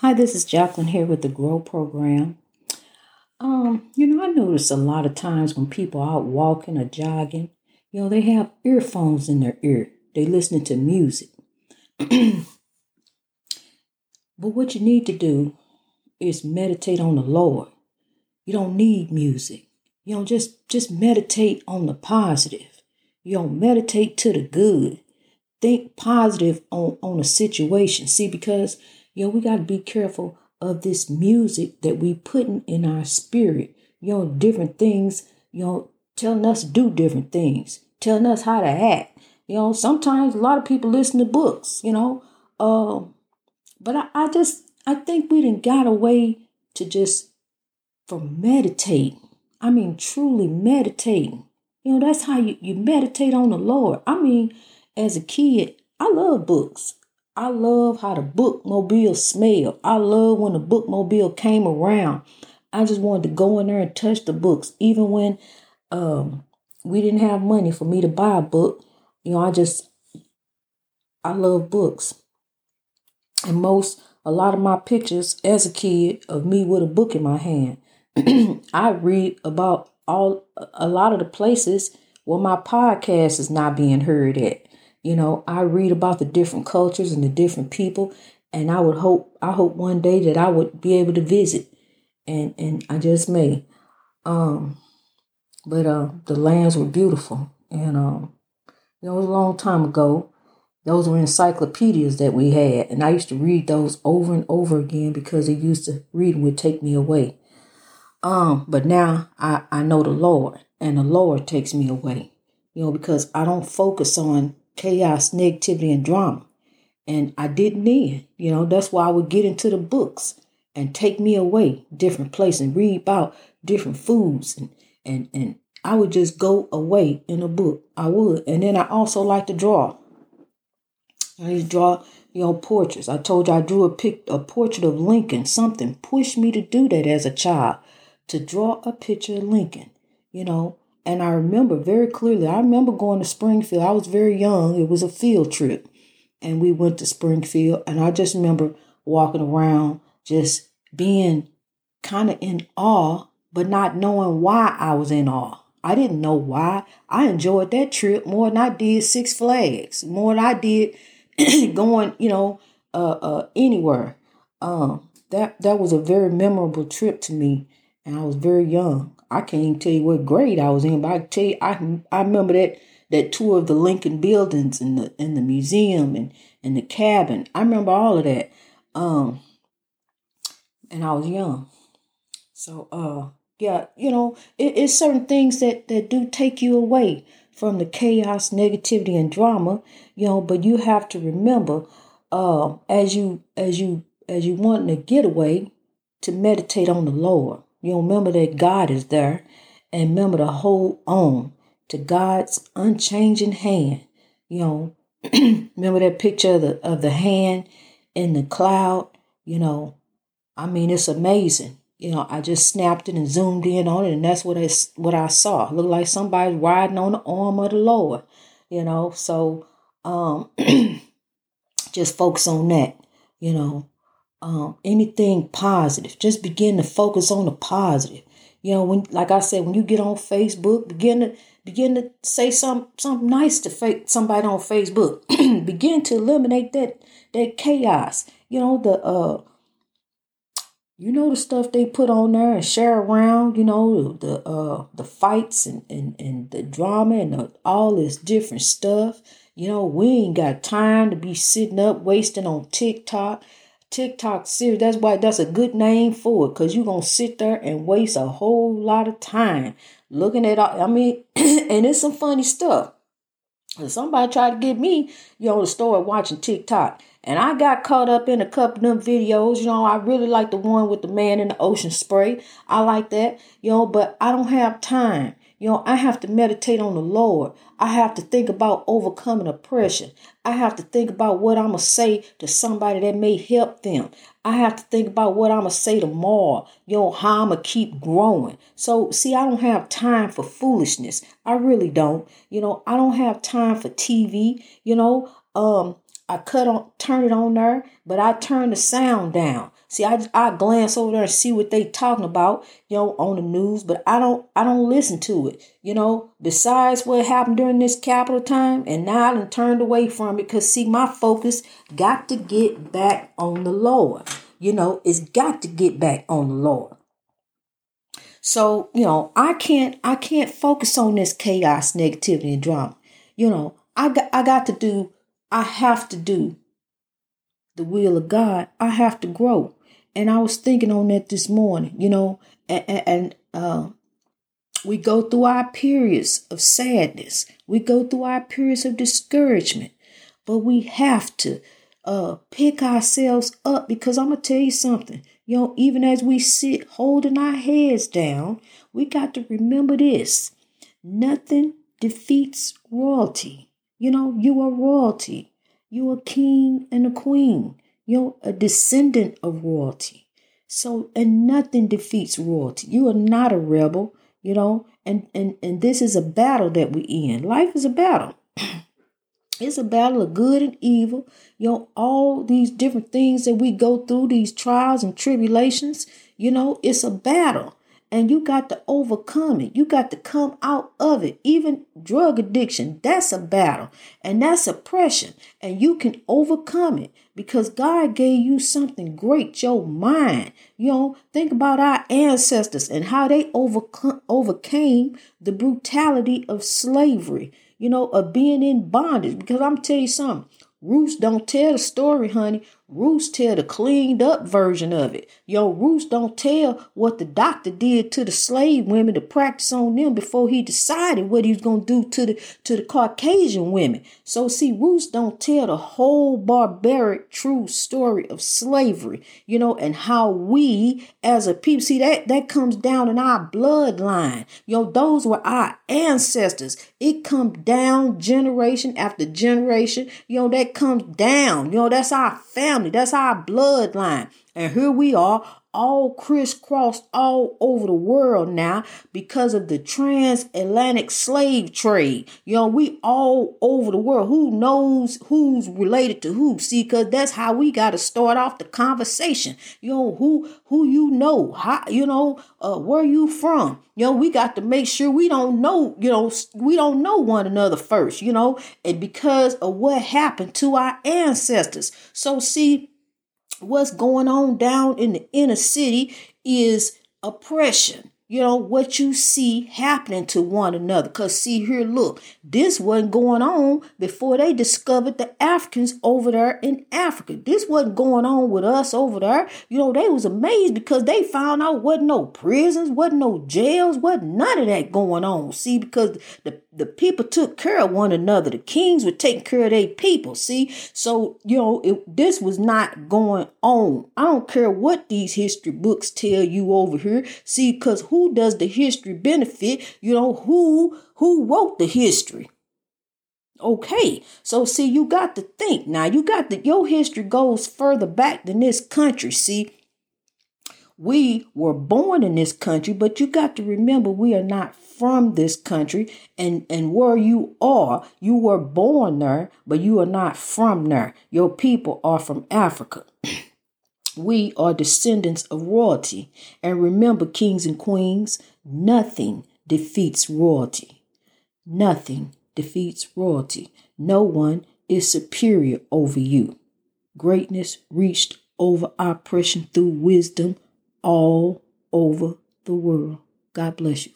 Hi, this is Jacqueline here with the Grow Program. Um, you know, I notice a lot of times when people are out walking or jogging, you know, they have earphones in their ear. They listening to music. but what you need to do is meditate on the Lord. You don't need music. You know, just just meditate on the positive. You don't meditate to the good. Think positive on, on a situation. See, because know, we got to be careful of this music that we putting in our spirit. Know, different things, know, telling us to do different things, telling us how to act. You know, sometimes a lot of people listen to books, you know. Um, but I, I just I think we didn't got away to just from meditate. I mean truly meditating. You know, that's how you, you meditate on the Lord. I mean, as a kid, I love books. I love how the bookmobile smell. I love when the bookmobile came around. I just wanted to go in there and touch the books, even when um, we didn't have money for me to buy a book. You know, I just I love books, and most a lot of my pictures as a kid of me with a book in my hand. I read about all a lot of the places where my podcast is not being heard at. You know, I read about the different cultures and the different people, and I would hope I hope one day that I would be able to visit, and and I just may. Um, but uh, the lands were beautiful, and um, you know, it was a long time ago. Those were encyclopedias that we had, and I used to read those over and over again because it used to reading would take me away. Um, but now I, I know the Lord, and the Lord takes me away. You know, because I don't focus on chaos, negativity, and drama. And I didn't then. You know, that's why I would get into the books and take me away different places and read about different foods and and and I would just go away in a book. I would. And then I also like to draw. I used to draw, you know, portraits. I told you I drew a pic a portrait of Lincoln. Something pushed me to do that as a child. To draw a picture of Lincoln. You know, and I remember very clearly, I remember going to Springfield. I was very young. It was a field trip. And we went to Springfield. And I just remember walking around, just being kind of in awe, but not knowing why I was in awe. I didn't know why. I enjoyed that trip more than I did Six Flags, more than I did going, you know, uh, uh, anywhere. Um, that that was a very memorable trip to me, and I was very young. I can't even tell you what grade I was in, but I tell you, I I remember that that tour of the Lincoln buildings and the and the museum and and the cabin. I remember all of that. Um, and I was young, so uh, yeah, you know, it, it's certain things that that do take you away from the chaos, negativity, and drama. You know, but you have to remember, uh, as you as you as you want to get away, to meditate on the Lord you remember that God is there and remember to hold on to God's unchanging hand. You know, remember that picture of the of the hand in the cloud, you know. I mean, it's amazing. You know, I just snapped it and zoomed in on it, and that's what I what I saw. It looked like somebody riding on the arm of the Lord. You know, so um, just focus on that. You know, um, anything positive. Just begin to focus on the positive. You know, when like I said, when you get on Facebook, begin to begin to say some something nice to fa- somebody on Facebook. begin to eliminate that that chaos. You know the uh, you know the stuff they put on there and share around. You know the uh the fights and and and the drama and the, all this different stuff. You know we ain't got time to be sitting up wasting on TikTok TikTok series. That's why that's a good name for it, because you're gonna sit there and waste a whole lot of time looking at all I mean, and it's some funny stuff. Somebody tried to get me, you know, to start watching TikTok. And I got caught up in a couple of them videos. You know, I really like the one with the man in the ocean spray. I like that, you know, but I don't have time. You know, I have to meditate on the Lord. I have to think about overcoming oppression. I have to think about what I'm going to say to somebody that may help them. I have to think about what I'm going to say tomorrow, you know, how I'm going to keep growing. So, see, I don't have time for foolishness. I really don't. You know, I don't have time for TV. You know, um, I cut on, turn it on there, but I turn the sound down See, I I glance over there and see what they talking about, you know, on the news, but I don't I don't listen to it. You know, besides what happened during this capital time, and now I done turned away from it because see, my focus got to get back on the Lord. You know, it's got to get back on the Lord. So, you know, I can't I can't focus on this chaos, negativity, and drama. You know, I got I got to do, I have to do the will of God. I have to grow. And I was thinking on that this morning, you know, and, and uh, we go through our periods of sadness. We go through our periods of discouragement. But we have to uh, pick ourselves up because I'm going to tell you something. You know, even as we sit holding our heads down, we got to remember this nothing defeats royalty. You know, you are royalty. You are king and a queen. You're a descendant of royalty. So, and nothing defeats royalty. You are not a rebel, you know, and, and, and this is a battle that we in. Life is a battle. It's a battle of good and evil. You know, all these different things that we go through, these trials and tribulations, you know, it's a battle. And you got to overcome it. You got to come out of it. Even drug addiction, that's a battle. And that's oppression. And you can overcome it because God gave you something great, your mind. You know, think about our ancestors and how they overcome, overcame the brutality of slavery you know, of being in bondage. Because I'm tell you something, Roots don't tell the story, honey. Roots tell the cleaned up version of it. Yo, Roots don't tell what the doctor did to the slave women to practice on them before he decided what he was gonna do to the to the Caucasian women. So see, Roots don't tell the whole barbaric true story of slavery, you know, and how we as a people see that that comes down in our bloodline. Yo, those were our ancestors. It comes down generation after generation. Know, that comes down. Know, that's our family, that's our bloodline. And here we are all crisscrossed all over the world now because of the transatlantic slave trade. You know, we all over the world. Who knows who's related to who? See, because that's how we got to start off the conversation. You know, who who you know, how you know, uh, where you from. You know, we got to make sure we don't know, you know, we don't know one another first, you know, and because of what happened to our ancestors. So see, what's going on down in the inner city is oppression you know, what you see happening to one another. Because, see here, look, this wasn't going on before they discovered the Africans over there in Africa. This wasn't going on with us over there. You know, they was amazed because they found out wasn't no prisons, wasn't no jails, wasn't none of that going on. See, because the, the people took care of one another. The kings were taking care of their people. See, so, you know, it, this was not going on. I don't care what these history books tell you over here. See, because who who does the history benefit? You know, who who wrote the history? Okay, so see, you got to think now. You got that your history goes further back than this country. See, we were born in this country, but you got to remember we are not from this country. And, and where you are, you were born there, but you are not from there. Your people are from Africa. We are descendants of royalty. And remember, kings and queens, nothing defeats royalty. Nothing defeats royalty. No one is superior over you. Greatness reached over oppression through wisdom all over the world. God bless you.